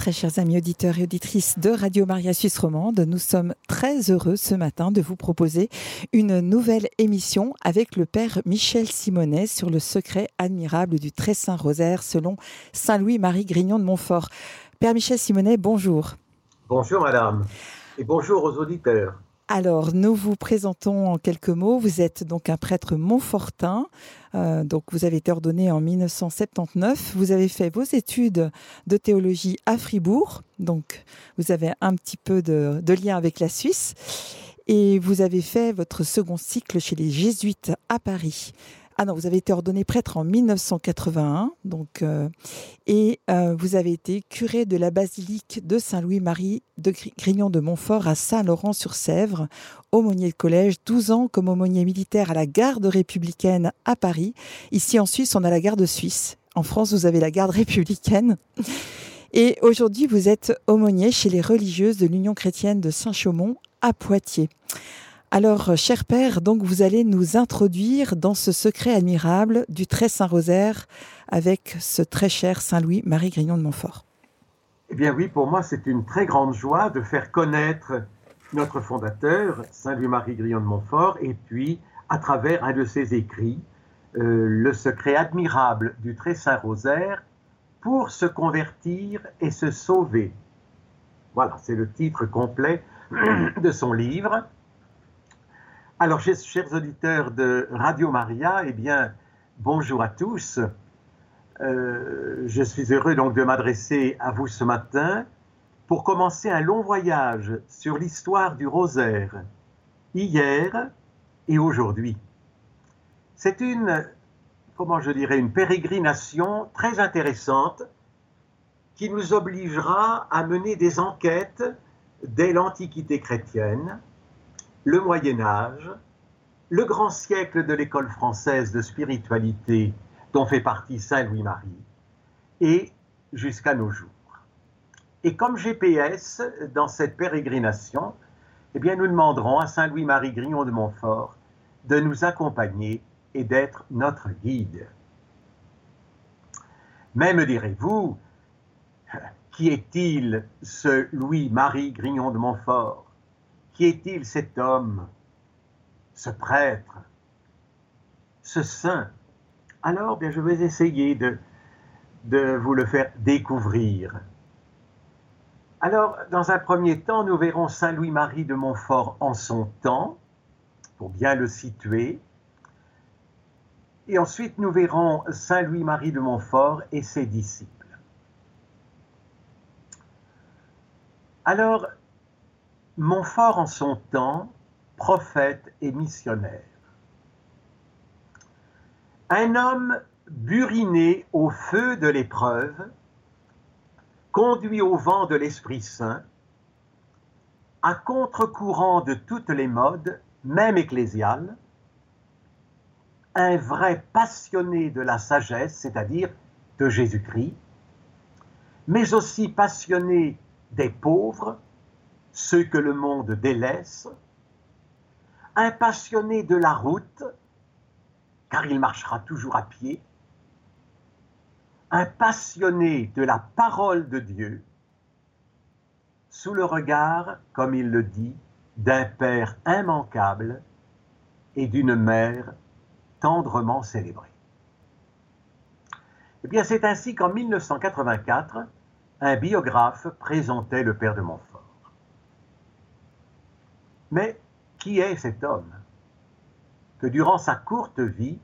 Très chers amis auditeurs et auditrices de Radio Maria Suisse Romande, nous sommes très heureux ce matin de vous proposer une nouvelle émission avec le Père Michel Simonet sur le secret admirable du très saint rosaire selon Saint Louis-Marie Grignon de Montfort. Père Michel Simonet, bonjour. Bonjour madame et bonjour aux auditeurs. Alors, nous vous présentons en quelques mots. Vous êtes donc un prêtre montfortin. Euh, donc, vous avez été ordonné en 1979. Vous avez fait vos études de théologie à Fribourg. Donc, vous avez un petit peu de, de lien avec la Suisse. Et vous avez fait votre second cycle chez les Jésuites à Paris. Ah non, vous avez été ordonné prêtre en 1981, donc, euh, et euh, vous avez été curé de la basilique de Saint-Louis-Marie de Grignon de Montfort à Saint-Laurent-sur-Sèvre, aumônier de collège, 12 ans comme aumônier militaire à la garde républicaine à Paris. Ici en Suisse, on a la garde suisse. En France, vous avez la garde républicaine. Et aujourd'hui, vous êtes aumônier chez les religieuses de l'Union chrétienne de Saint-Chaumont à Poitiers. Alors, euh, cher Père, donc vous allez nous introduire dans ce secret admirable du très Saint Rosaire avec ce très cher Saint Louis Marie Grignon de Montfort. Eh bien oui, pour moi, c'est une très grande joie de faire connaître notre fondateur, Saint Louis Marie Grignon de Montfort, et puis à travers un de ses écrits, euh, le secret admirable du très Saint Rosaire pour se convertir et se sauver. Voilà, c'est le titre complet de son livre. Alors, chers auditeurs de Radio Maria, eh bien, bonjour à tous. Euh, je suis heureux donc de m'adresser à vous ce matin pour commencer un long voyage sur l'histoire du rosaire, hier et aujourd'hui. C'est une, comment je dirais, une pérégrination très intéressante qui nous obligera à mener des enquêtes dès l'Antiquité chrétienne le Moyen Âge, le grand siècle de l'école française de spiritualité dont fait partie Saint Louis-Marie, et jusqu'à nos jours. Et comme GPS dans cette pérégrination, eh bien, nous demanderons à Saint Louis-Marie Grignon de Montfort de nous accompagner et d'être notre guide. Mais me direz-vous, qui est-il ce Louis-Marie Grignon de Montfort? Qui est-il cet homme, ce prêtre, ce saint? Alors, bien, je vais essayer de, de vous le faire découvrir. Alors, dans un premier temps, nous verrons Saint Louis-Marie de Montfort en son temps, pour bien le situer. Et ensuite, nous verrons Saint Louis-Marie de Montfort et ses disciples. Alors, Montfort en son temps, prophète et missionnaire. Un homme buriné au feu de l'épreuve, conduit au vent de l'Esprit Saint, à contre-courant de toutes les modes, même ecclésiales, un vrai passionné de la sagesse, c'est-à-dire de Jésus-Christ, mais aussi passionné des pauvres, ceux que le monde délaisse, un passionné de la route, car il marchera toujours à pied, un passionné de la parole de Dieu, sous le regard, comme il le dit, d'un Père immanquable et d'une mère tendrement célébrée. Eh bien, c'est ainsi qu'en 1984, un biographe présentait le Père de Montfort. Mais qui est cet homme? Que durant sa courte vie,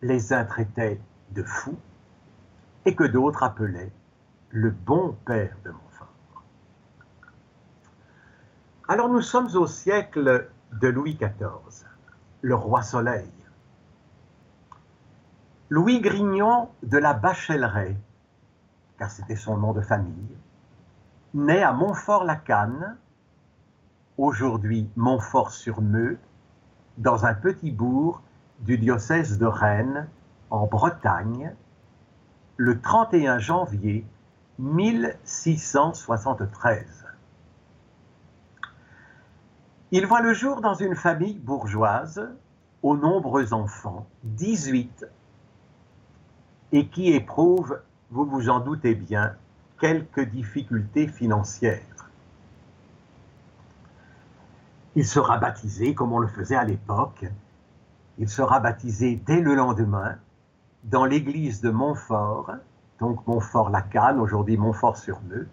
les uns traitaient de fou et que d'autres appelaient le bon père de Montfort Alors nous sommes au siècle de Louis XIV, le roi Soleil. Louis Grignon de la Bachelleraie, car c'était son nom de famille, naît à Montfort-la-Canne aujourd'hui Montfort-sur-Meux, dans un petit bourg du diocèse de Rennes, en Bretagne, le 31 janvier 1673. Il voit le jour dans une famille bourgeoise aux nombreux enfants, 18, et qui éprouve, vous vous en doutez bien, quelques difficultés financières. Il sera baptisé comme on le faisait à l'époque. Il sera baptisé dès le lendemain dans l'église de Montfort, donc Montfort-la-Canne, aujourd'hui Montfort-sur-Meux,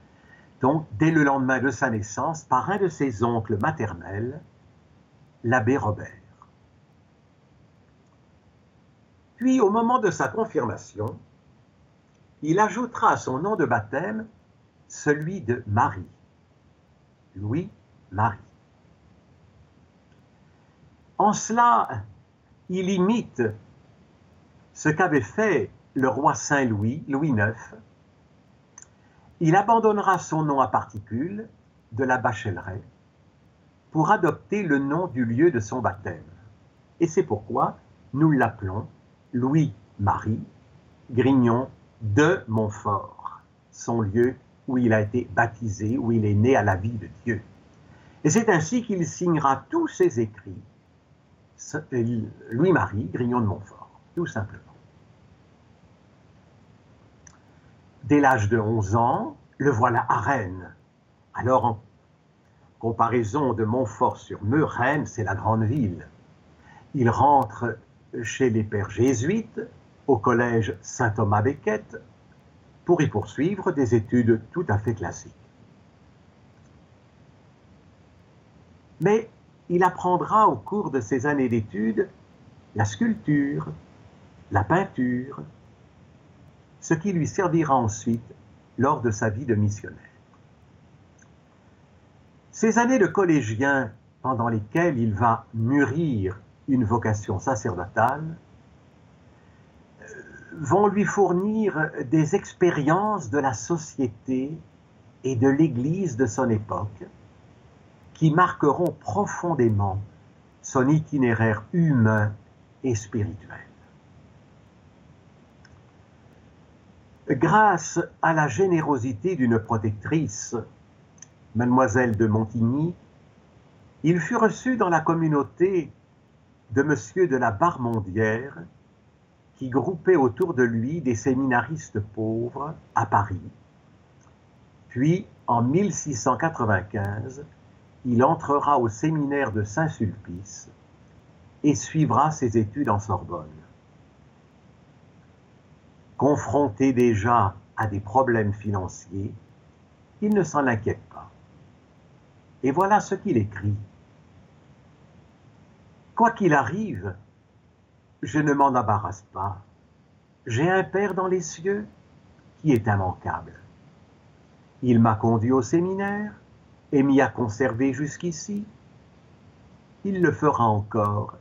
donc dès le lendemain de sa naissance, par un de ses oncles maternels, l'abbé Robert. Puis, au moment de sa confirmation, il ajoutera à son nom de baptême celui de Marie, Louis-Marie. En cela, il imite ce qu'avait fait le roi Saint-Louis, Louis IX. Il abandonnera son nom à particules de la bachelerie pour adopter le nom du lieu de son baptême. Et c'est pourquoi nous l'appelons Louis-Marie Grignon de Montfort, son lieu où il a été baptisé, où il est né à la vie de Dieu. Et c'est ainsi qu'il signera tous ses écrits, Louis-Marie Grignon de Montfort, tout simplement. Dès l'âge de 11 ans, le voilà à Rennes. Alors, en comparaison de Montfort-sur-Meux, Rennes, c'est la grande ville. Il rentre chez les pères jésuites, au collège Saint-Thomas-Becket, pour y poursuivre des études tout à fait classiques. Mais il apprendra au cours de ces années d'études la sculpture, la peinture, ce qui lui servira ensuite lors de sa vie de missionnaire. Ces années de collégien pendant lesquelles il va mûrir une vocation sacerdotale, euh, vont lui fournir des expériences de la société et de l'Église de son époque qui marqueront profondément son itinéraire humain et spirituel. Grâce à la générosité d'une protectrice, mademoiselle de Montigny, il fut reçu dans la communauté de Monsieur de la Barmondière, qui groupait autour de lui des séminaristes pauvres à Paris. Puis, en 1695, il entrera au séminaire de Saint-Sulpice et suivra ses études en Sorbonne. Confronté déjà à des problèmes financiers, il ne s'en inquiète pas. Et voilà ce qu'il écrit. Quoi qu'il arrive, je ne m'en embarrasse pas. J'ai un Père dans les cieux qui est immanquable. Il m'a conduit au séminaire et m'y a conservé jusqu'ici. Il le fera encore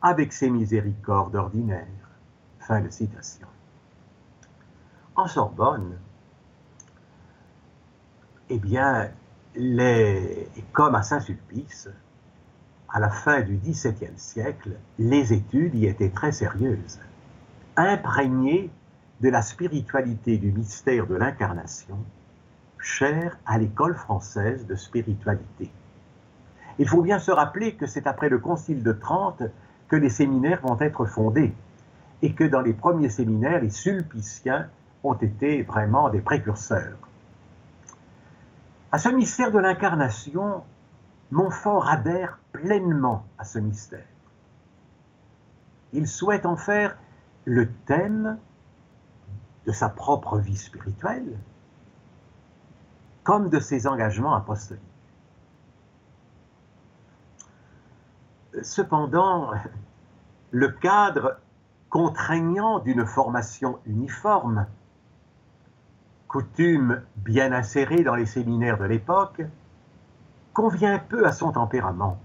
avec ses miséricordes ordinaires. Fin de citation. En Sorbonne, eh bien, comme à Saint-Sulpice, à la fin du XVIIe siècle, les études y étaient très sérieuses, imprégnées de la spiritualité du mystère de l'incarnation, cher à l'école française de spiritualité. Il faut bien se rappeler que c'est après le Concile de Trente que les séminaires vont être fondés et que dans les premiers séminaires, les sulpiciens ont été vraiment des précurseurs. À ce mystère de l'incarnation, Montfort adhère pleinement à ce mystère. Il souhaite en faire le thème de sa propre vie spirituelle, comme de ses engagements apostoliques. Cependant, le cadre contraignant d'une formation uniforme, coutume bien insérée dans les séminaires de l'époque, convient peu à son tempérament.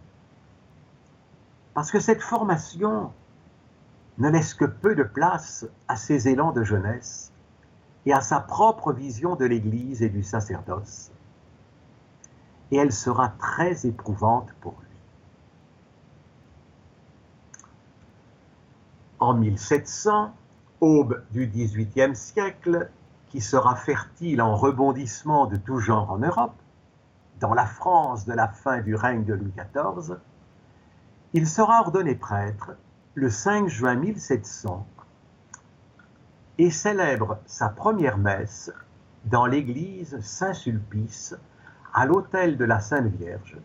Parce que cette formation ne laisse que peu de place à ses élans de jeunesse et à sa propre vision de l'Église et du sacerdoce. Et elle sera très éprouvante pour lui. En 1700, aube du XVIIIe siècle, qui sera fertile en rebondissements de tout genre en Europe, dans la France de la fin du règne de Louis XIV, il sera ordonné prêtre le 5 juin 1700 et célèbre sa première messe dans l'église Saint-Sulpice, à l'autel de la Sainte Vierge,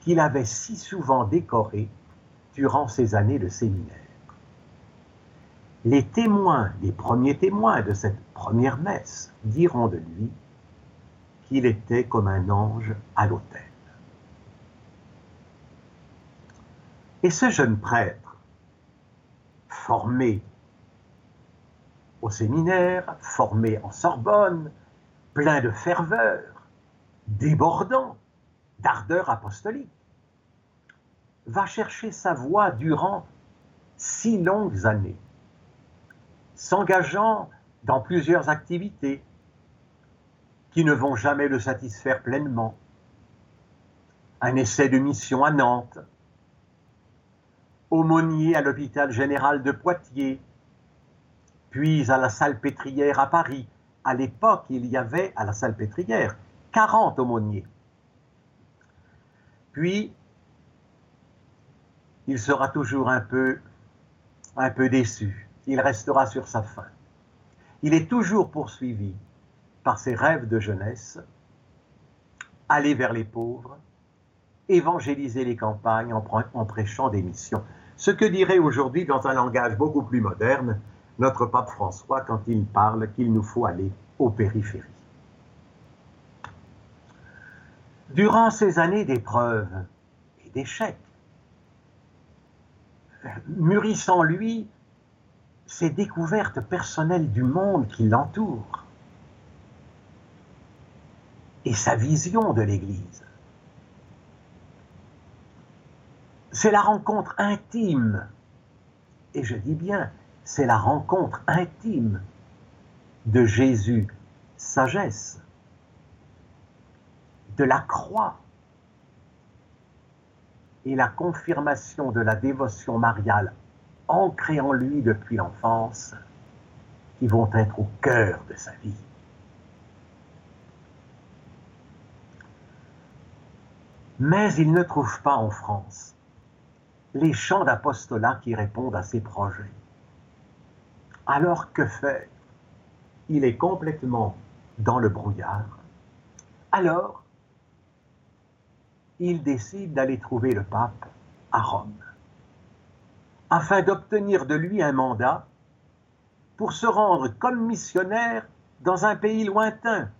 qu'il avait si souvent décoré durant ses années de séminaire. Les témoins, les premiers témoins de cette première messe diront de lui qu'il était comme un ange à l'autel. Et ce jeune prêtre, formé au séminaire, formé en Sorbonne, plein de ferveur, débordant d'ardeur apostolique, va chercher sa voie durant six longues années, s'engageant dans plusieurs activités qui ne vont jamais le satisfaire pleinement. Un essai de mission à Nantes, aumônier à l'hôpital général de Poitiers, puis à la Salpêtrière à Paris. À l'époque, il y avait à la Salpêtrière 40 aumôniers. Puis, il sera toujours un peu, un peu déçu. Il restera sur sa faim. Il est toujours poursuivi par ses rêves de jeunesse, aller vers les pauvres, évangéliser les campagnes en, en prêchant des missions. Ce que dirait aujourd'hui, dans un langage beaucoup plus moderne, notre pape François quand il parle qu'il nous faut aller aux périphéries. Durant ces années d'épreuves et d'échecs, mûrissant lui ses découvertes personnelles du monde qui l'entoure et sa vision de l'Église. C'est la rencontre intime, et je dis bien, c'est la rencontre intime de Jésus, sagesse, de la croix et la confirmation de la dévotion mariale ancrée en lui depuis l'enfance qui vont être au cœur de sa vie. Mais il ne trouve pas en France les chants d'apostolat qui répondent à ses projets. Alors que faire Il est complètement dans le brouillard. Alors, il décide d'aller trouver le pape à Rome, afin d'obtenir de lui un mandat pour se rendre comme missionnaire dans un pays lointain,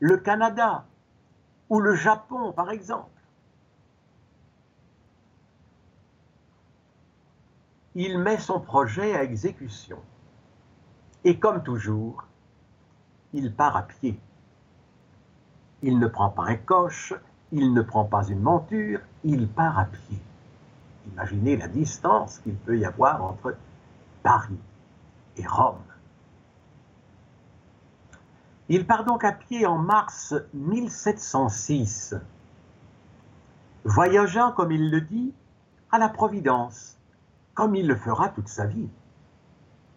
le Canada ou le Japon par exemple. Il met son projet à exécution. Et comme toujours, il part à pied. Il ne prend pas un coche, il ne prend pas une monture, il part à pied. Imaginez la distance qu'il peut y avoir entre Paris et Rome. Il part donc à pied en mars 1706, voyageant, comme il le dit, à la Providence, comme il le fera toute sa vie,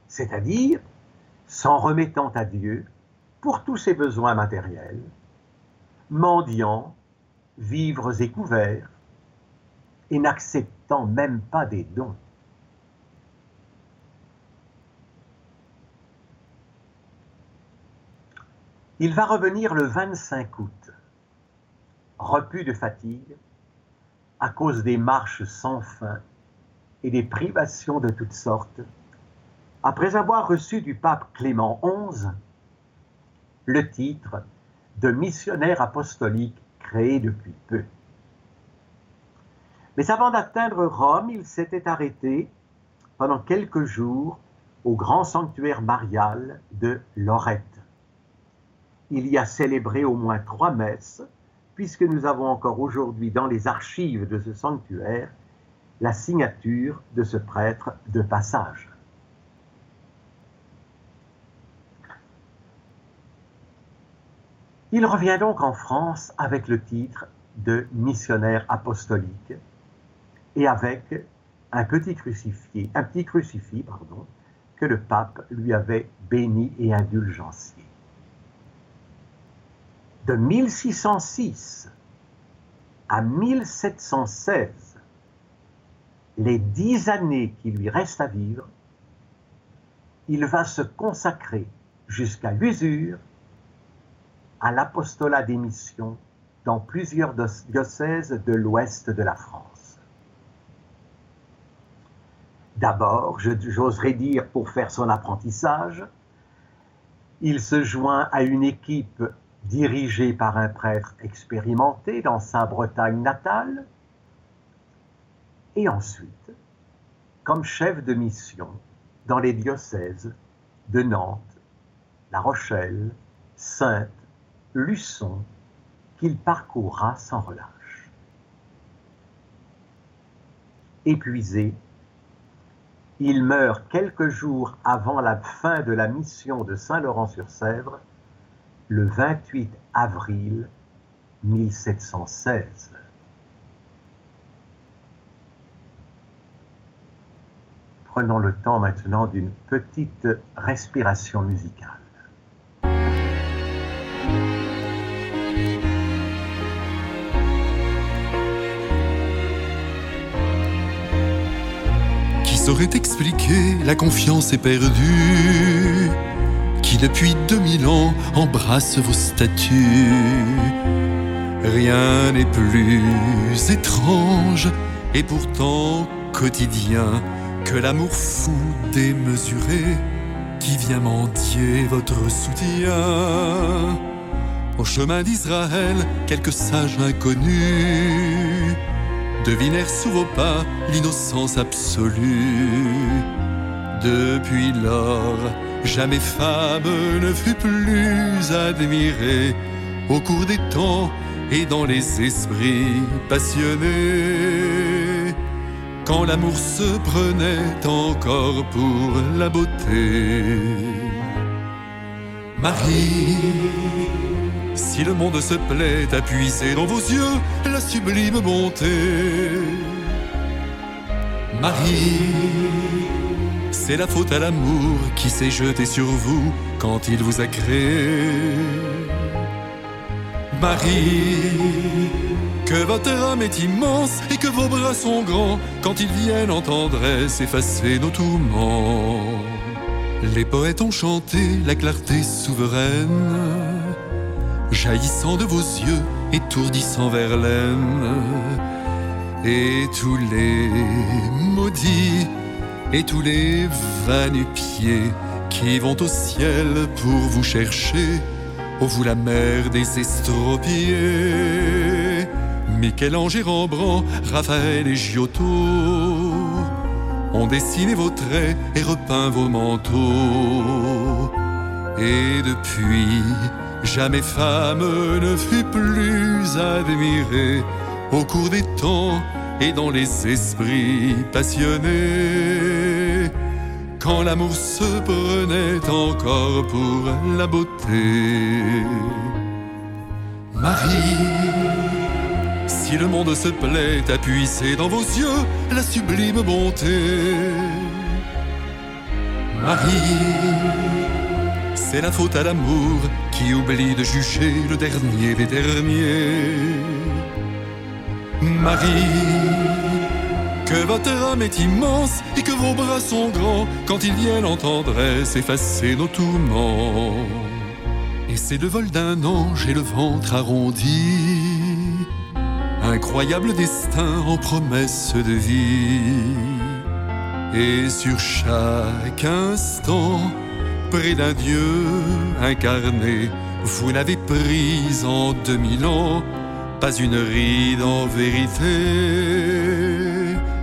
c'est-à-dire s'en remettant à Dieu pour tous ses besoins matériels, mendiant, vivres et couverts, et n'acceptant même pas des dons. Il va revenir le 25 août, repu de fatigue, à cause des marches sans fin et des privations de toutes sortes, après avoir reçu du pape Clément XI le titre de missionnaire apostolique créé depuis peu. Mais avant d'atteindre Rome, il s'était arrêté pendant quelques jours au grand sanctuaire marial de Lorette. Il y a célébré au moins trois messes, puisque nous avons encore aujourd'hui dans les archives de ce sanctuaire la signature de ce prêtre de passage. Il revient donc en France avec le titre de missionnaire apostolique et avec un petit crucifix, que le pape lui avait béni et indulgencié. De 1606 à 1716, les dix années qui lui restent à vivre, il va se consacrer jusqu'à l'usure à l'apostolat des missions dans plusieurs diocèses de l'ouest de la France. D'abord, j'oserais dire pour faire son apprentissage, il se joint à une équipe dirigée par un prêtre expérimenté dans sa Bretagne natale, et ensuite, comme chef de mission dans les diocèses de Nantes, La Rochelle, Sainte, Luçon, qu'il parcourra sans relâche. Épuisé, il meurt quelques jours avant la fin de la mission de Saint-Laurent-sur-Sèvre, le 28 avril 1716. Prenons le temps maintenant d'une petite respiration musicale. Qui saurait expliquer la confiance éperdue qui depuis 2000 ans embrasse vos statues? Rien n'est plus étrange et pourtant quotidien que l'amour fou démesuré qui vient mendier votre soutien. Au chemin d'Israël, quelques sages inconnus devinèrent sous vos pas l'innocence absolue. Depuis lors, jamais femme ne fut plus admirée au cours des temps et dans les esprits passionnés quand l'amour se prenait encore pour la beauté. Marie, si le monde se plaît à puiser dans vos yeux la sublime bonté. Marie, c'est la faute à l'amour qui s'est jeté sur vous quand il vous a créé. Marie, que votre âme est immense et que vos bras sont grands quand ils viennent en tendresse effacer nos tourments. Les poètes ont chanté la clarté souveraine, jaillissant de vos yeux, étourdissant Verlaine. Et tous les maudits et tous les va-nu-pieds qui vont au ciel pour vous chercher, ô vous la mer des estropiés. Michel-Ange et Rembrandt, Raphaël et Giotto ont dessiné vos traits et repeint vos manteaux. Et depuis, jamais femme ne fut plus admirée au cours des temps et dans les esprits passionnés. Quand l'amour se prenait encore pour la beauté. Marie si le monde se plaît à dans vos yeux la sublime bonté. Marie, c'est la faute à l'amour qui oublie de juger le dernier des derniers. Marie, que votre âme est immense et que vos bras sont grands quand ils viennent en tendresse effacer nos tourments. Et c'est le vol d'un ange et le ventre arrondi incroyable destin en promesse de vie. Et sur chaque instant, près d'un Dieu incarné, vous n'avez pris en deux mille ans pas une ride en vérité.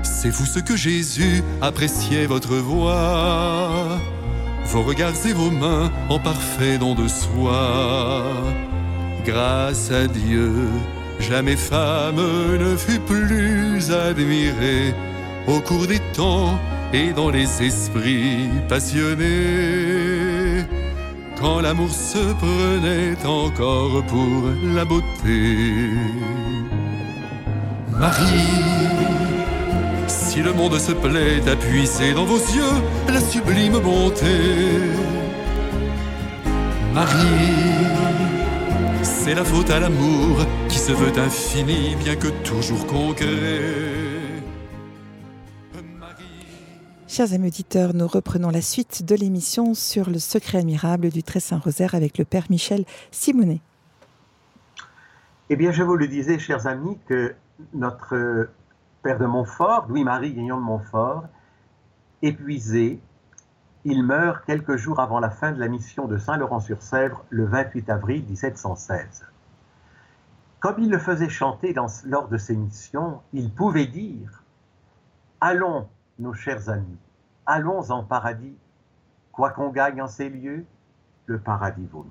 C'est vous ce que Jésus appréciait votre voix, vos regards et vos mains en parfait don de soi. Grâce à Dieu, Jamais femme ne fut plus admirée au cours des temps et dans les esprits passionnés. Quand l'amour se prenait encore pour la beauté. Marie, si le monde se plaît à puiser dans vos yeux la sublime bonté. Marie, c'est la faute à l'amour se veut infini, bien que toujours concret. Chers amis auditeurs, nous reprenons la suite de l'émission sur le secret admirable du Très Saint Rosaire avec le Père Michel Simonet. Eh bien, je vous le disais, chers amis, que notre père de Montfort, Louis-Marie Guignon de Montfort, épuisé, il meurt quelques jours avant la fin de la mission de Saint-Laurent-sur-Sèvre, le 28 avril 1716. Comme il le faisait chanter lors de ses missions, il pouvait dire Allons, nos chers amis, allons en paradis, quoi qu'on gagne en ces lieux, le paradis vaut mieux.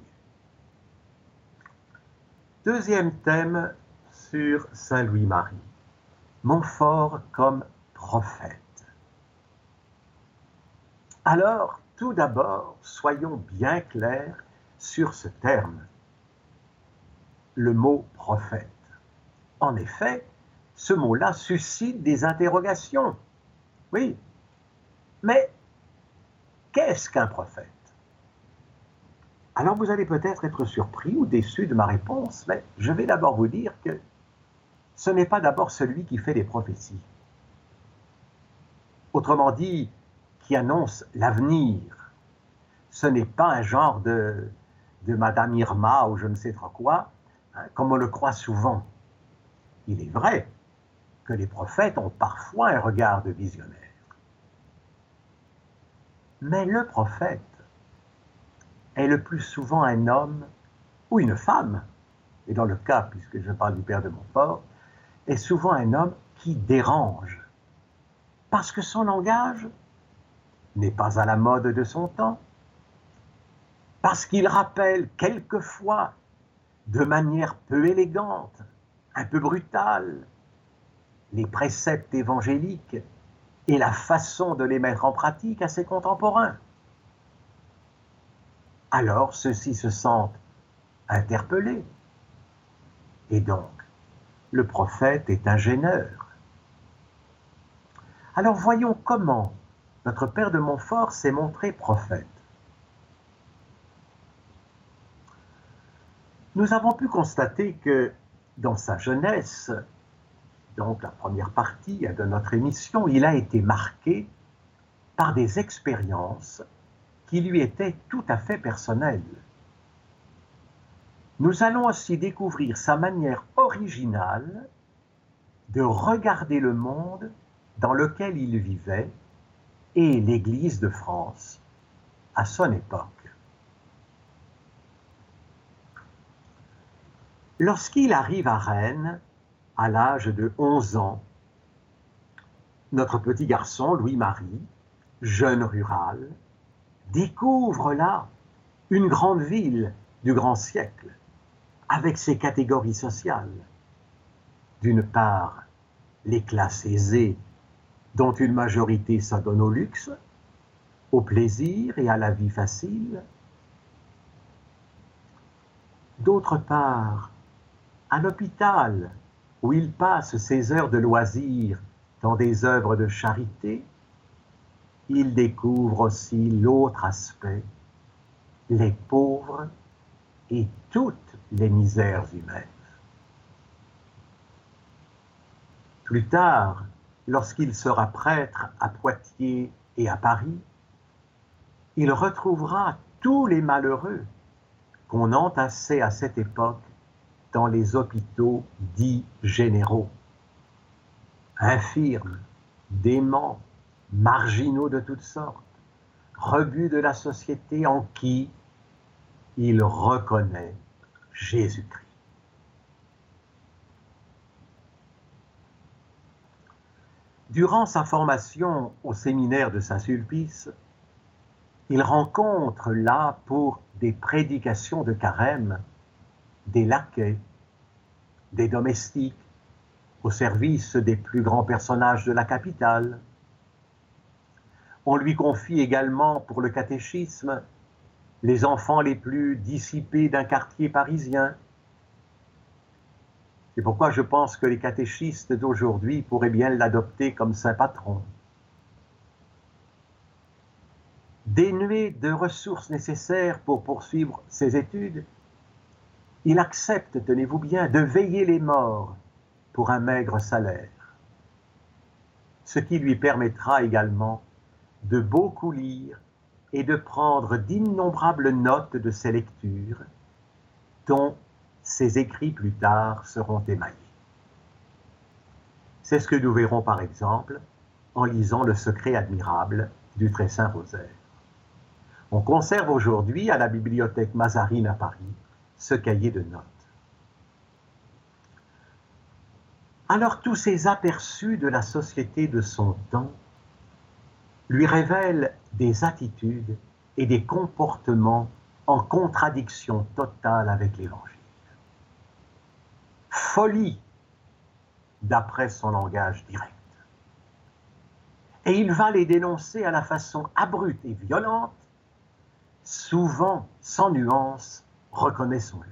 Deuxième thème sur Saint Louis-Marie. Montfort comme prophète. Alors, tout d'abord, soyons bien clairs sur ce terme, le mot prophète. En effet, ce mot-là suscite des interrogations. Oui, mais qu'est-ce qu'un prophète? Alors vous allez peut-être être surpris ou déçu de ma réponse, mais je vais d'abord vous dire que ce n'est pas d'abord celui qui fait des prophéties. Autrement dit, qui annonce l'avenir. Ce n'est pas un genre de, de Madame Irma ou je ne sais trop quoi, comme on le croit souvent. Il est vrai que les prophètes ont parfois un regard de visionnaire. Mais le prophète est le plus souvent un homme ou une femme, et dans le cas, puisque je parle du père de Montfort, est souvent un homme qui dérange, parce que son langage n'est pas à la mode de son temps, parce qu'il rappelle quelquefois, de manière peu élégante, un peu brutale, les préceptes évangéliques et la façon de les mettre en pratique à ses contemporains. Alors ceux-ci se sentent interpellés. Et donc, le prophète est un. Alors voyons comment notre père de Montfort s'est montré prophète. Nous avons pu constater que dans sa jeunesse, donc la première partie de notre émission, il a été marqué par des expériences qui lui étaient tout à fait personnelles. Nous allons aussi découvrir sa manière originale de regarder le monde dans lequel il vivait et l'Église de France à son époque. Lorsqu'il arrive à Rennes, à l'âge de 11 ans, notre petit garçon, Louis-Marie, jeune rural, découvre là une grande ville du grand siècle, avec ses catégories sociales. D'une part, les classes aisées dont une majorité s'adonne au luxe, au plaisir et à la vie facile. D'autre part, à l'hôpital, où il passe ses heures de loisirs dans des œuvres de charité, il découvre aussi l'autre aspect, les pauvres et toutes les misères humaines. Plus tard, lorsqu'il sera prêtre à Poitiers et à Paris, il retrouvera tous les malheureux qu'on entassait à cette époque dans les hôpitaux dits généraux. Infirmes, déments, marginaux de toutes sortes, rebuts de la société en qui il reconnaît Jésus-Christ. Durant sa formation au séminaire de Saint-Sulpice, il rencontre là pour des prédications de carême des laquais, des domestiques au service des plus grands personnages de la capitale. On lui confie également pour le catéchisme les enfants les plus dissipés d'un quartier parisien, c'est pourquoi je pense que les catéchistes d'aujourd'hui pourraient bien l'adopter comme saint patron. Dénué de ressources nécessaires pour poursuivre ses études, il accepte, tenez-vous bien, de veiller les morts pour un maigre salaire, ce qui lui permettra également de beaucoup lire et de prendre d'innombrables notes de ses lectures, dont ses écrits plus tard seront émaillés. C'est ce que nous verrons par exemple en lisant Le secret admirable du Très Saint Rosaire. On conserve aujourd'hui à la bibliothèque Mazarine à Paris ce cahier de notes. Alors tous ces aperçus de la société de son temps lui révèlent des attitudes et des comportements en contradiction totale avec l'Évangile. Folie, d'après son langage direct. Et il va les dénoncer à la façon abrupte et violente, souvent sans nuance, reconnaissons-le.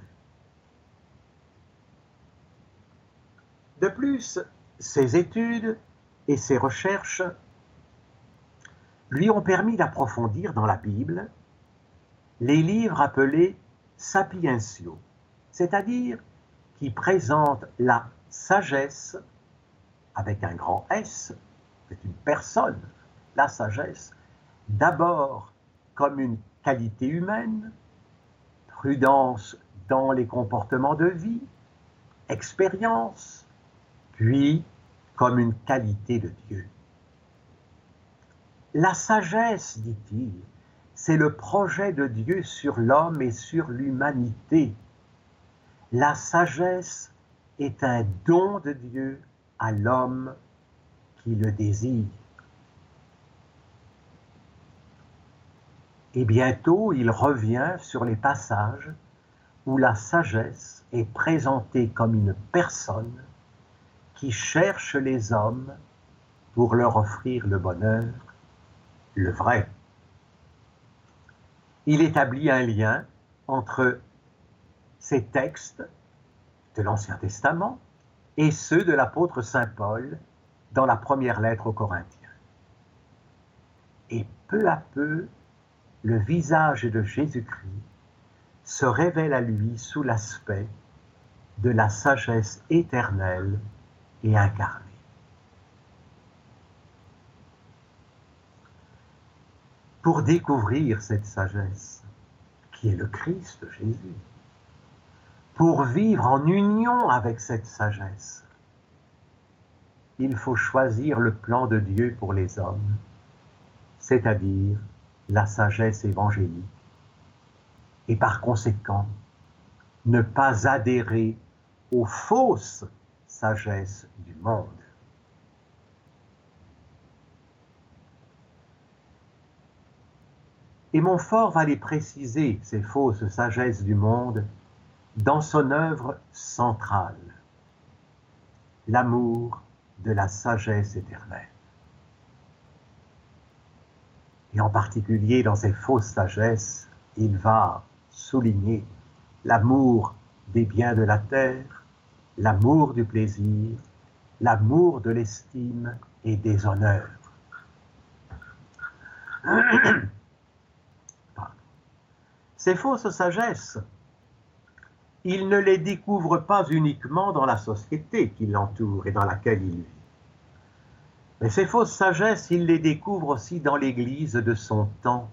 De plus, ses études et ses recherches lui ont permis d'approfondir dans la Bible les livres appelés sapientiaux, c'est-à-dire qui présentent la sagesse avec un grand S, c'est une personne, la sagesse, d'abord comme une qualité humaine, prudence dans les comportements de vie, expérience, puis comme une qualité de Dieu. La sagesse, dit-il, c'est le projet de Dieu sur l'homme et sur l'humanité. La sagesse est un don de Dieu à l'homme qui le désire. Et bientôt, il revient sur les passages où la sagesse est présentée comme une personne qui cherche les hommes pour leur offrir le bonheur, le vrai. Il établit un lien entre ces textes de l'Ancien Testament et ceux de l'apôtre Saint Paul dans la première lettre aux Corinthiens. Et peu à peu, le visage de Jésus-Christ se révèle à lui sous l'aspect de la sagesse éternelle et incarnée. Pour découvrir cette sagesse, qui est le Christ Jésus, pour vivre en union avec cette sagesse, il faut choisir le plan de Dieu pour les hommes, c'est-à-dire la sagesse évangélique, et par conséquent ne pas adhérer aux fausses sagesses du monde. Et Montfort va les préciser, ces fausses sagesses du monde, dans son œuvre centrale, l'amour de la sagesse éternelle. Et en particulier dans ces fausses sagesses, il va souligner l'amour des biens de la terre, l'amour du plaisir, l'amour de l'estime et des honneurs. Ces fausses sagesses il ne les découvre pas uniquement dans la société qui l'entoure et dans laquelle il vit. Mais ces fausses sagesses, il les découvre aussi dans l'Église de son temps.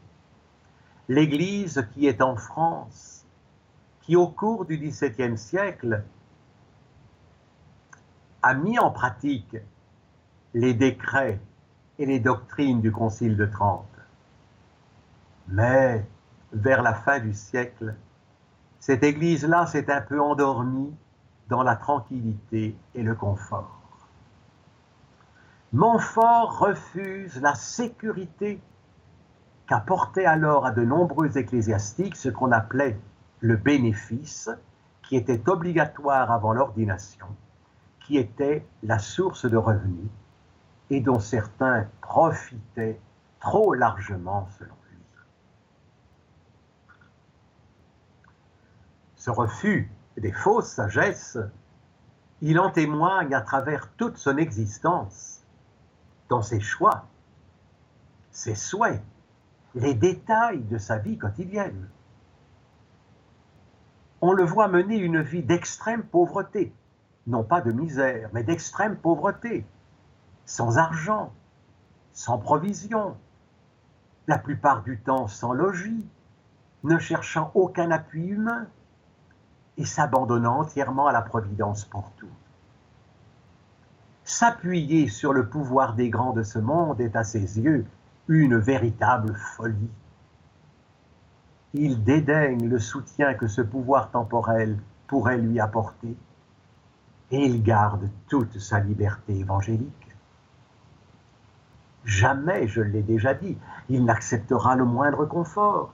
L'Église qui est en France, qui au cours du XVIIe siècle a mis en pratique les décrets et les doctrines du Concile de Trente. Mais vers la fin du siècle, cette église-là s'est un peu endormie dans la tranquillité et le confort. Montfort refuse la sécurité qu'apportait alors à de nombreux ecclésiastiques ce qu'on appelait le bénéfice, qui était obligatoire avant l'ordination, qui était la source de revenus et dont certains profitaient trop largement selon ce refus des fausses sagesses, il en témoigne à travers toute son existence, dans ses choix, ses souhaits, les détails de sa vie quotidienne. On le voit mener une vie d'extrême pauvreté, non pas de misère, mais d'extrême pauvreté, sans argent, sans provision, la plupart du temps sans logis, ne cherchant aucun appui humain, et s'abandonnant entièrement à la providence pour tout. S'appuyer sur le pouvoir des grands de ce monde est à ses yeux une véritable folie. Il dédaigne le soutien que ce pouvoir temporel pourrait lui apporter et il garde toute sa liberté évangélique. Jamais, je l'ai déjà dit, il n'acceptera le moindre confort.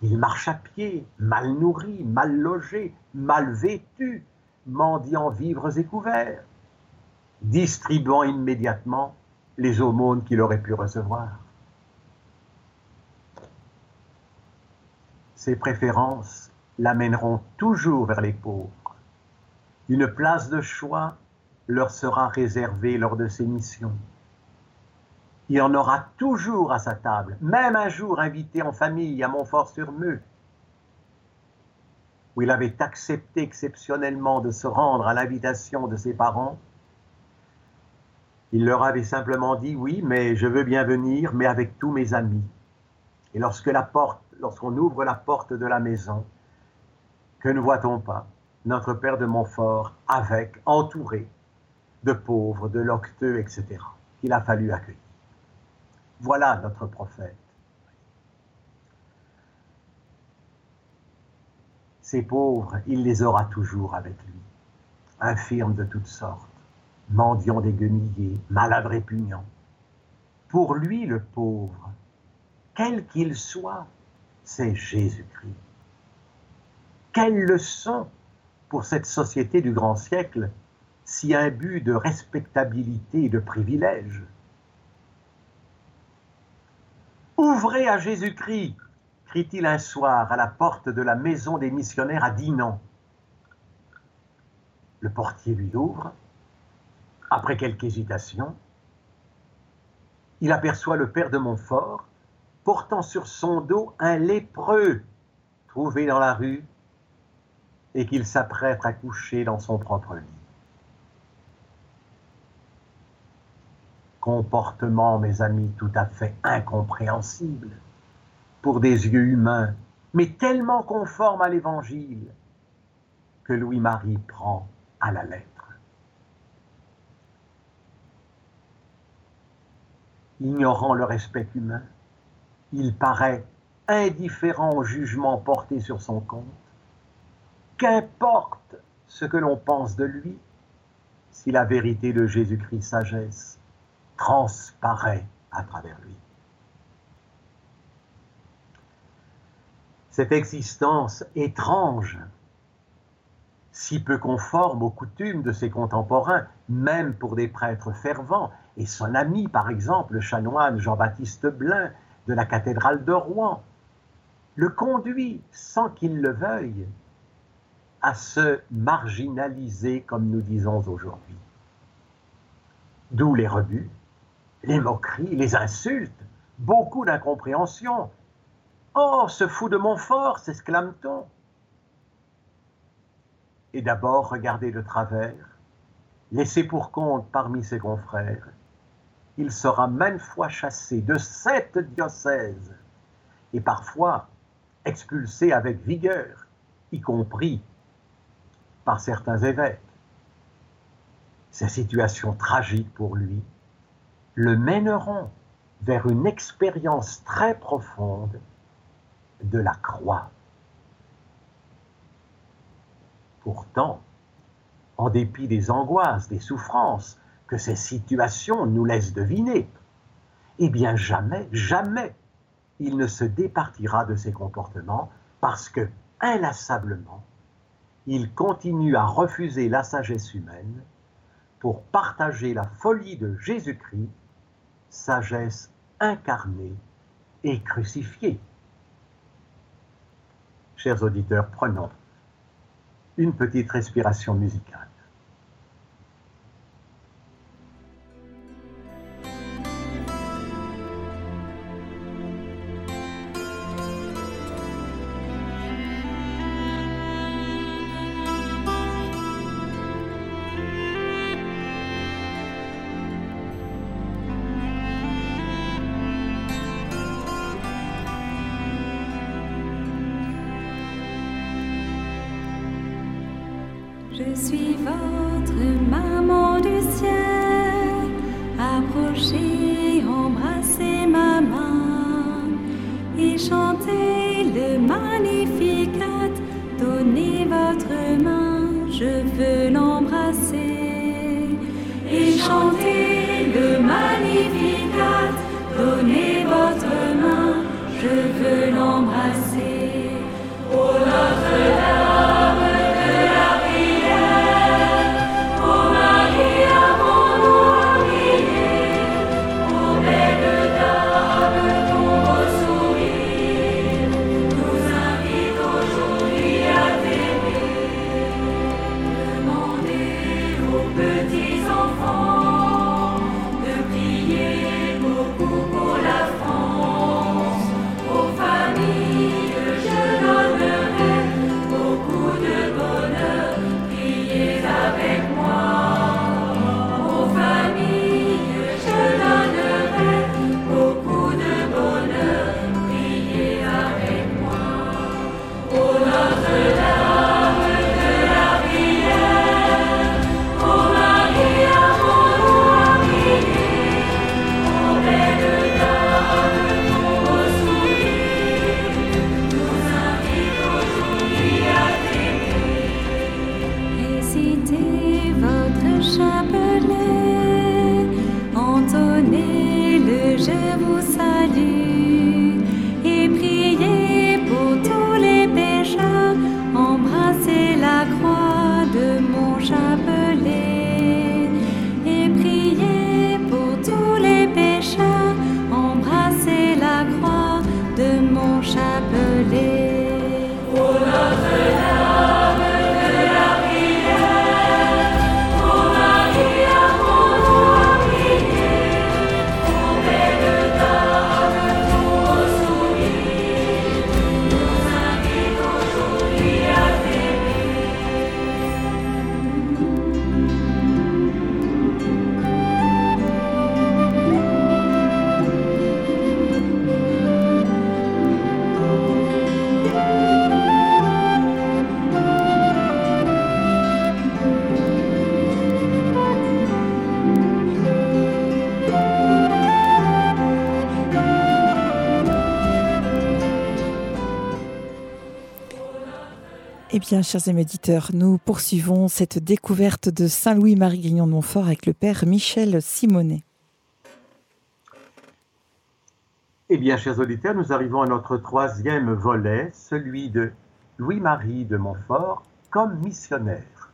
Il marche à pied, mal nourri, mal logé, mal vêtu, mendiant vivres et couverts, distribuant immédiatement les aumônes qu'il aurait pu recevoir. Ses préférences l'amèneront toujours vers les pauvres. Une place de choix leur sera réservée lors de ses missions. Il en aura toujours à sa table, même un jour invité en famille à Montfort-sur-Meux, où il avait accepté exceptionnellement de se rendre à l'invitation de ses parents. Il leur avait simplement dit oui, mais je veux bien venir, mais avec tous mes amis. Et lorsque la porte, lorsqu'on ouvre la porte de la maison, que ne voit-on pas? Notre Père de Montfort avec, entouré de pauvres, de locteux, etc., qu'il a fallu accueillir. Voilà notre prophète. Ces pauvres, il les aura toujours avec lui, infirmes de toutes sortes, mendiants des guenilliers, malades répugnants. Pour lui, le pauvre, quel qu'il soit, c'est Jésus-Christ. Quelle leçon pour cette société du grand siècle si but de respectabilité et de privilège Ouvrez à Jésus-Christ, crie-t-il un soir à la porte de la maison des missionnaires à Dinan. Le portier lui ouvre. Après quelques hésitations, il aperçoit le père de Montfort portant sur son dos un lépreux trouvé dans la rue et qu'il s'apprête à coucher dans son propre lit. comportement, mes amis, tout à fait incompréhensible pour des yeux humains, mais tellement conforme à l'Évangile que Louis-Marie prend à la lettre. Ignorant le respect humain, il paraît indifférent au jugement porté sur son compte. Qu'importe ce que l'on pense de lui, si la vérité de Jésus-Christ sagesse transparaît à travers lui. Cette existence étrange, si peu conforme aux coutumes de ses contemporains, même pour des prêtres fervents, et son ami, par exemple, le chanoine Jean-Baptiste Blin de la cathédrale de Rouen, le conduit, sans qu'il le veuille, à se marginaliser comme nous disons aujourd'hui. D'où les rebuts, les moqueries, les insultes, beaucoup d'incompréhension. Oh, ce fou de Montfort, s'exclame-t-on. Et d'abord, regardez de travers, laissé pour compte parmi ses confrères, il sera maintes fois chassé de sept diocèses et parfois expulsé avec vigueur, y compris par certains évêques. Ces situations tragiques pour lui le mèneront vers une expérience très profonde de la croix. Pourtant, en dépit des angoisses, des souffrances que ces situations nous laissent deviner, eh bien jamais, jamais il ne se départira de ses comportements parce que, inlassablement, il continue à refuser la sagesse humaine pour partager la folie de Jésus-Christ sagesse incarnée et crucifiée. Chers auditeurs, prenons une petite respiration musicale. Bien, chers éditeurs, nous poursuivons cette découverte de Saint-Louis-Marie Grignon de Montfort avec le père Michel Simonet. Eh bien, chers auditeurs, nous arrivons à notre troisième volet, celui de Louis-Marie de Montfort comme missionnaire.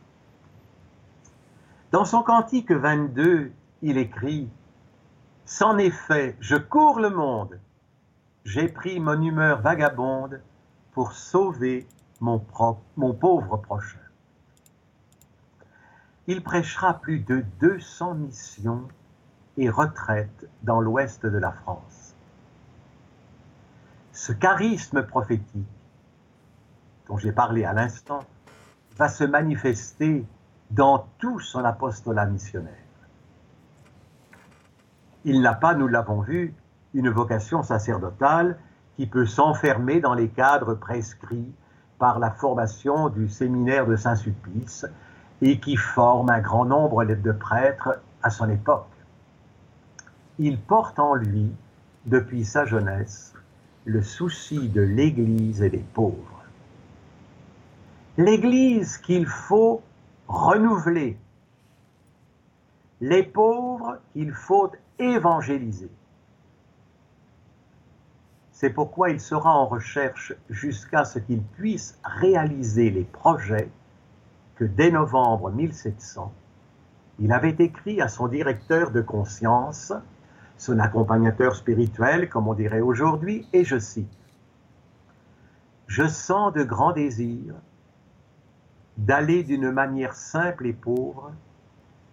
Dans son cantique 22, il écrit C'en est fait, je cours le monde, j'ai pris mon humeur vagabonde pour sauver mon, pauvre prochain. Il prêchera plus de 200 missions et retraites dans l'ouest de la France. Ce charisme prophétique dont j'ai parlé à l'instant va se manifester dans tout son apostolat missionnaire. Il n'a pas, nous l'avons vu, une vocation sacerdotale qui peut s'enfermer dans les cadres prescrits par la formation du séminaire de Saint-Sulpice et qui forme un grand nombre de prêtres à son époque. Il porte en lui, depuis sa jeunesse, le souci de l'Église et des pauvres. L'Église qu'il faut renouveler, les pauvres qu'il faut évangéliser. C'est pourquoi il sera en recherche jusqu'à ce qu'il puisse réaliser les projets que dès novembre 1700, il avait écrit à son directeur de conscience, son accompagnateur spirituel, comme on dirait aujourd'hui, et je cite, Je sens de grands désirs d'aller d'une manière simple et pauvre,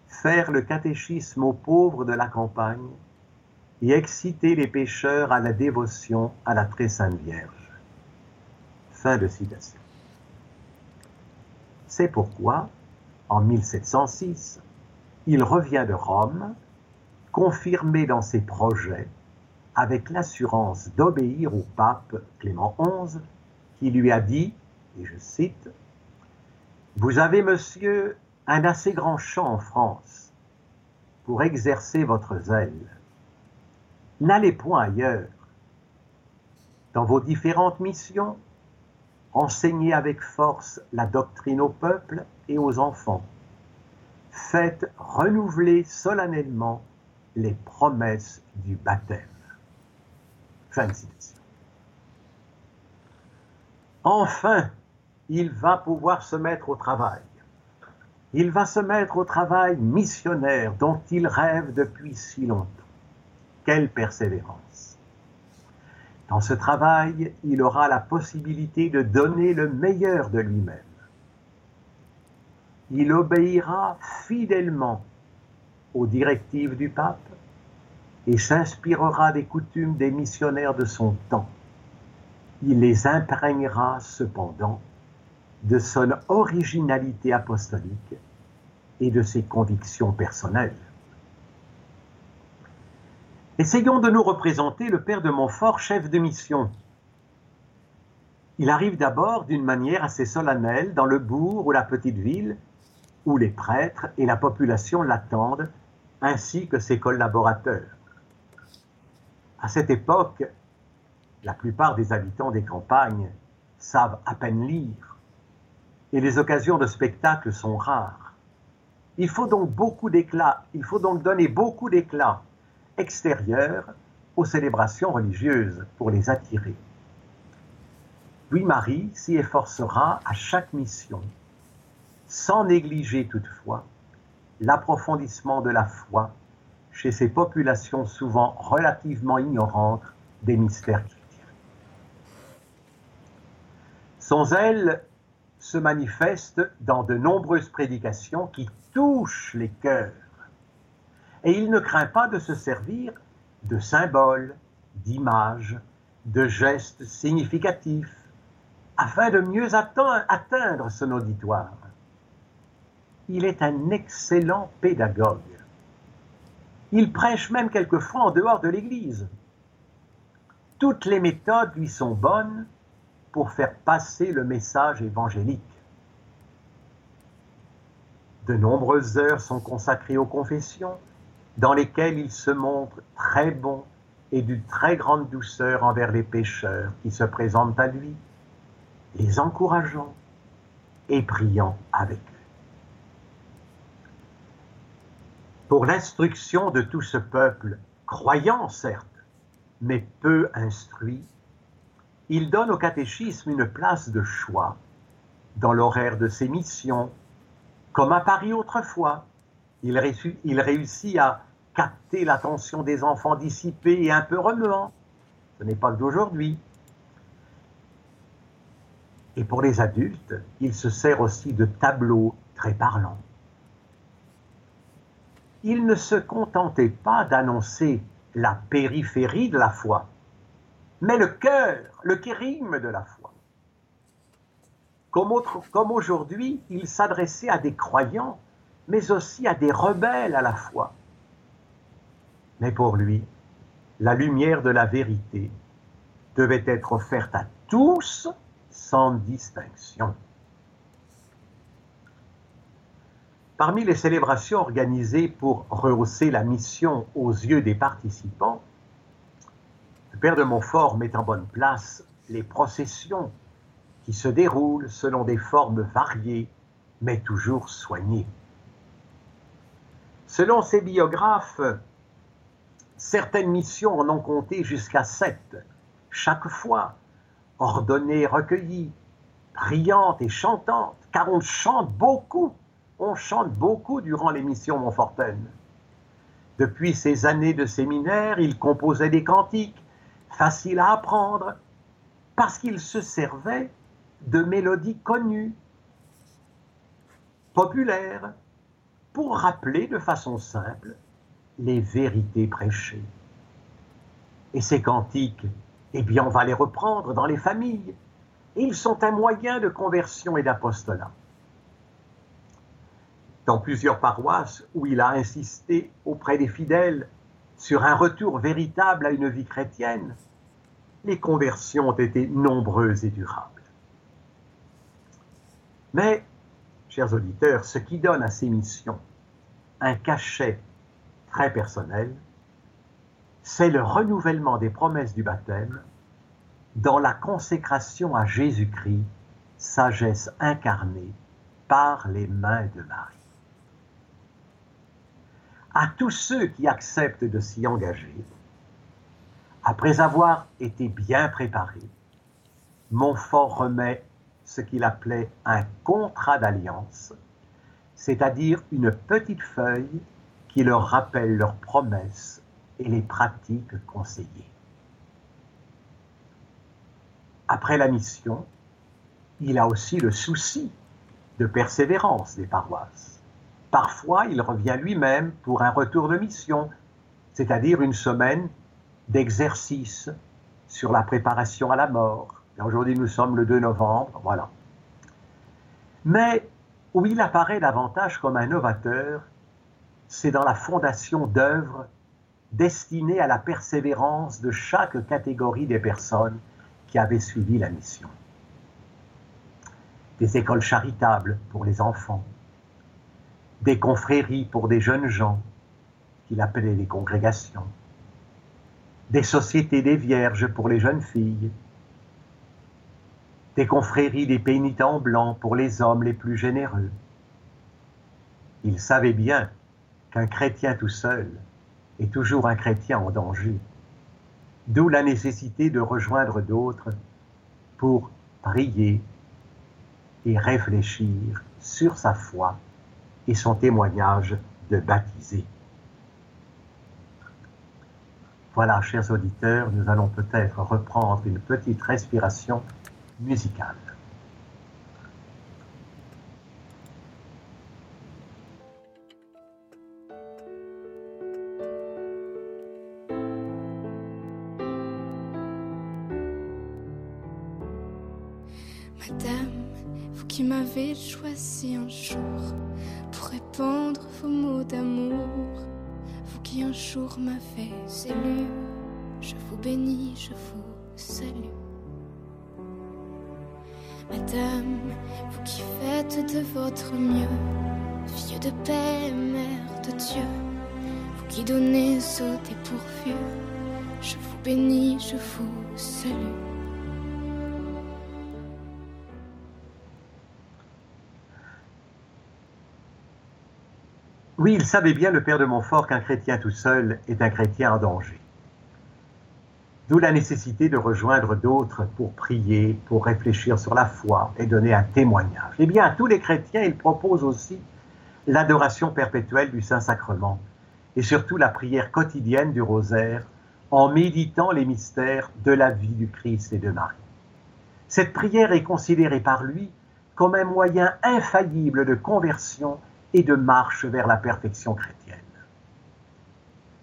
faire le catéchisme aux pauvres de la campagne, et exciter les pécheurs à la dévotion à la très sainte Vierge. Fin de citation. C'est pourquoi, en 1706, il revient de Rome, confirmé dans ses projets, avec l'assurance d'obéir au pape Clément XI, qui lui a dit, et je cite, Vous avez, monsieur, un assez grand champ en France pour exercer votre zèle. N'allez point ailleurs. Dans vos différentes missions, enseignez avec force la doctrine au peuple et aux enfants. Faites renouveler solennellement les promesses du baptême. Fin de citation. Enfin, il va pouvoir se mettre au travail. Il va se mettre au travail missionnaire dont il rêve depuis si longtemps. Quelle persévérance. Dans ce travail, il aura la possibilité de donner le meilleur de lui-même. Il obéira fidèlement aux directives du pape et s'inspirera des coutumes des missionnaires de son temps. Il les imprégnera cependant de son originalité apostolique et de ses convictions personnelles. Essayons de nous représenter le père de Montfort, chef de mission. Il arrive d'abord d'une manière assez solennelle dans le bourg ou la petite ville, où les prêtres et la population l'attendent, ainsi que ses collaborateurs. À cette époque, la plupart des habitants des campagnes savent à peine lire, et les occasions de spectacle sont rares. Il faut donc beaucoup d'éclat, il faut donc donner beaucoup d'éclat extérieur aux célébrations religieuses pour les attirer. Louis-Marie s'y efforcera à chaque mission, sans négliger toutefois l'approfondissement de la foi chez ces populations souvent relativement ignorantes des mystères chrétiens. Son zèle se manifeste dans de nombreuses prédications qui touchent les cœurs et il ne craint pas de se servir de symboles, d'images, de gestes significatifs, afin de mieux atteindre son auditoire. Il est un excellent pédagogue. Il prêche même quelquefois en dehors de l'Église. Toutes les méthodes lui sont bonnes pour faire passer le message évangélique. De nombreuses heures sont consacrées aux confessions, dans lesquels il se montre très bon et d'une très grande douceur envers les pécheurs qui se présentent à lui, les encourageant et priant avec eux. Pour l'instruction de tout ce peuple, croyant certes, mais peu instruit, il donne au catéchisme une place de choix dans l'horaire de ses missions, comme à Paris autrefois. Il réussit, à capter l'attention des enfants dissipés et un peu remuants. Ce n'est pas d'aujourd'hui. Et pour les adultes, il se sert aussi de tableaux très parlants. Il ne se contentait pas d'annoncer la périphérie de la foi, mais le cœur, le kérigme de la foi. Comme aujourd'hui, il s'adressait à des croyants, mais aussi à des rebelles à la foi. Mais pour lui, la lumière de la vérité devait être offerte à tous sans distinction. Parmi les célébrations organisées pour rehausser la mission aux yeux des participants, le Père de Montfort met en bonne place les processions qui se déroulent selon des formes variées, mais toujours soignées. Selon ses biographes, Certaines missions en ont compté jusqu'à sept, chaque fois, ordonnées, recueillies, brillantes et chantantes, car on chante beaucoup, on chante beaucoup durant les missions Montfortaines. Depuis ses années de séminaire, il composait des cantiques, faciles à apprendre, parce qu'il se servait de mélodies connues, populaires, pour rappeler de façon simple les vérités prêchées. Et ces cantiques, eh bien, on va les reprendre dans les familles. ils sont un moyen de conversion et d'apostolat. Dans plusieurs paroisses où il a insisté auprès des fidèles sur un retour véritable à une vie chrétienne, les conversions ont été nombreuses et durables. Mais chers auditeurs, ce qui donne à ces missions un cachet très personnel, c'est le renouvellement des promesses du baptême dans la consécration à Jésus-Christ, sagesse incarnée par les mains de Marie. À tous ceux qui acceptent de s'y engager, après avoir été bien préparés, Montfort remet ce qu'il appelait un contrat d'alliance, c'est-à-dire une petite feuille qui leur rappelle leurs promesses et les pratiques conseillées. Après la mission, il a aussi le souci de persévérance des paroisses. Parfois, il revient lui-même pour un retour de mission, c'est-à-dire une semaine d'exercice sur la préparation à la mort, Aujourd'hui, nous sommes le 2 novembre, voilà. Mais où il apparaît davantage comme un novateur, c'est dans la fondation d'œuvres destinées à la persévérance de chaque catégorie des personnes qui avaient suivi la mission. Des écoles charitables pour les enfants, des confréries pour des jeunes gens, qu'il appelait les congrégations, des sociétés des vierges pour les jeunes filles, des confréries des pénitents blancs pour les hommes les plus généreux. Il savait bien qu'un chrétien tout seul est toujours un chrétien en danger, d'où la nécessité de rejoindre d'autres pour prier et réfléchir sur sa foi et son témoignage de baptisé. Voilà, chers auditeurs, nous allons peut-être reprendre une petite respiration musicale. M'avez élu, je vous bénis, je vous salue. Madame, vous qui faites de votre mieux, fille de paix, mère de Dieu, vous qui donnez au dépourvu, je vous bénis, je vous salue. Oui, il savait bien, le père de Montfort, qu'un chrétien tout seul est un chrétien en danger. D'où la nécessité de rejoindre d'autres pour prier, pour réfléchir sur la foi et donner un témoignage. Eh bien, à tous les chrétiens, il propose aussi l'adoration perpétuelle du Saint-Sacrement et surtout la prière quotidienne du rosaire en méditant les mystères de la vie du Christ et de Marie. Cette prière est considérée par lui comme un moyen infaillible de conversion et de marche vers la perfection chrétienne.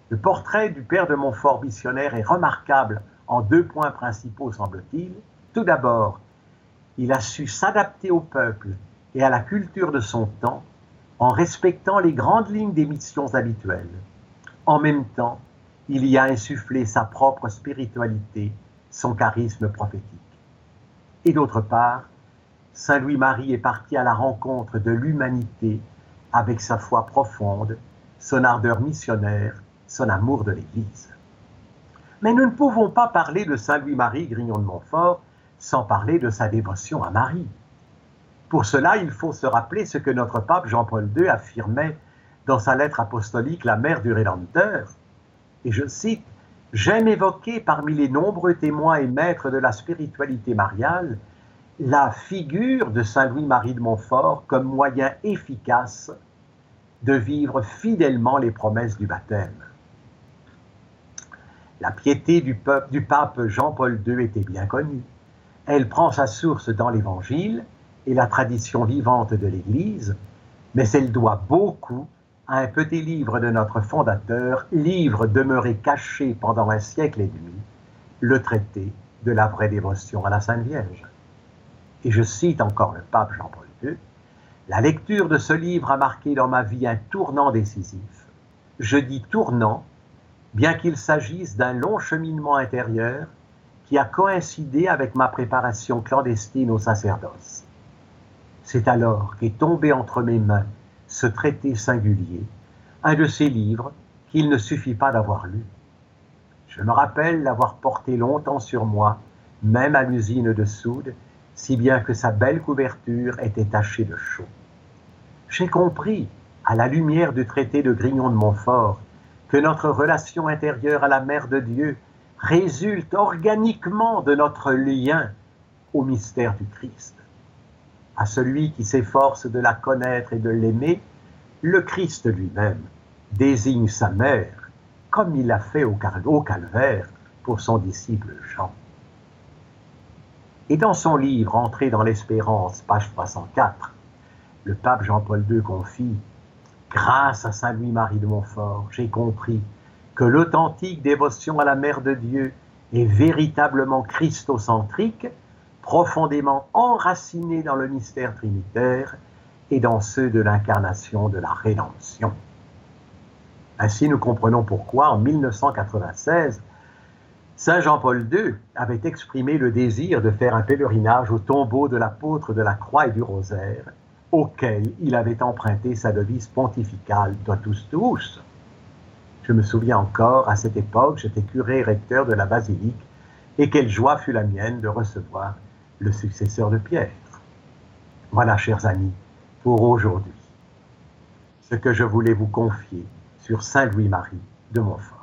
Le portrait du père de Montfort missionnaire est remarquable en deux points principaux, semble-t-il. Tout d'abord, il a su s'adapter au peuple et à la culture de son temps en respectant les grandes lignes des missions habituelles. En même temps, il y a insufflé sa propre spiritualité, son charisme prophétique. Et d'autre part, Saint Louis-Marie est parti à la rencontre de l'humanité avec sa foi profonde, son ardeur missionnaire son amour de l'Église. Mais nous ne pouvons pas parler de Saint Louis-Marie Grignon de Montfort sans parler de sa dévotion à Marie. Pour cela, il faut se rappeler ce que notre pape Jean-Paul II affirmait dans sa lettre apostolique La mère du Rédempteur. Et je cite J'aime évoquer parmi les nombreux témoins et maîtres de la spiritualité mariale la figure de Saint Louis-Marie de Montfort comme moyen efficace de vivre fidèlement les promesses du baptême. La piété du, pape Jean-Paul II était bien connue. Elle prend sa source dans l'Évangile et la tradition vivante de l'Église, mais elle doit beaucoup à un petit livre de notre fondateur, livre demeuré caché pendant un siècle et demi, le traité de la vraie dévotion à la Sainte Vierge. Et je cite encore le pape Jean-Paul II, La lecture de ce livre a marqué dans ma vie un tournant décisif. Je dis tournant bien qu'il s'agisse d'un long cheminement intérieur qui a coïncidé avec ma préparation clandestine au sacerdoce. C'est alors qu'est tombé entre mes mains ce traité singulier, un de ces livres qu'il ne suffit pas d'avoir lu. Je me rappelle l'avoir porté longtemps sur moi, même à l'usine de soude, si bien que sa belle couverture était tachée de chaux. J'ai compris, à la lumière du traité de Grignon de Montfort, que notre relation intérieure à la Mère de Dieu résulte organiquement de notre lien au mystère du Christ. À celui qui s'efforce de la connaître et de l'aimer, le Christ lui-même désigne sa mère, comme il l'a fait au, calvaire pour son disciple Jean. Et dans son livre Entrée dans l'espérance, page 304, le pape Jean-Paul II confie Grâce à Saint Louis-Marie de Montfort, j'ai compris que l'authentique dévotion à la Mère de Dieu est véritablement christocentrique, profondément enracinée dans le mystère trinitaire et dans ceux de l'incarnation de la rédemption. Ainsi, nous comprenons pourquoi, en 1996, Saint Jean-Paul II avait exprimé le désir de faire un pèlerinage au tombeau de l'apôtre de la Croix et du Rosaire, auquel il avait emprunté sa devise pontificale Totus Tuus. Je me souviens encore, à cette époque, j'étais curé recteur de la basilique, et quelle joie fut la mienne de recevoir le successeur de Pierre. Voilà, chers amis, pour aujourd'hui, ce que je voulais vous confier sur Saint Louis-Marie de Montfort.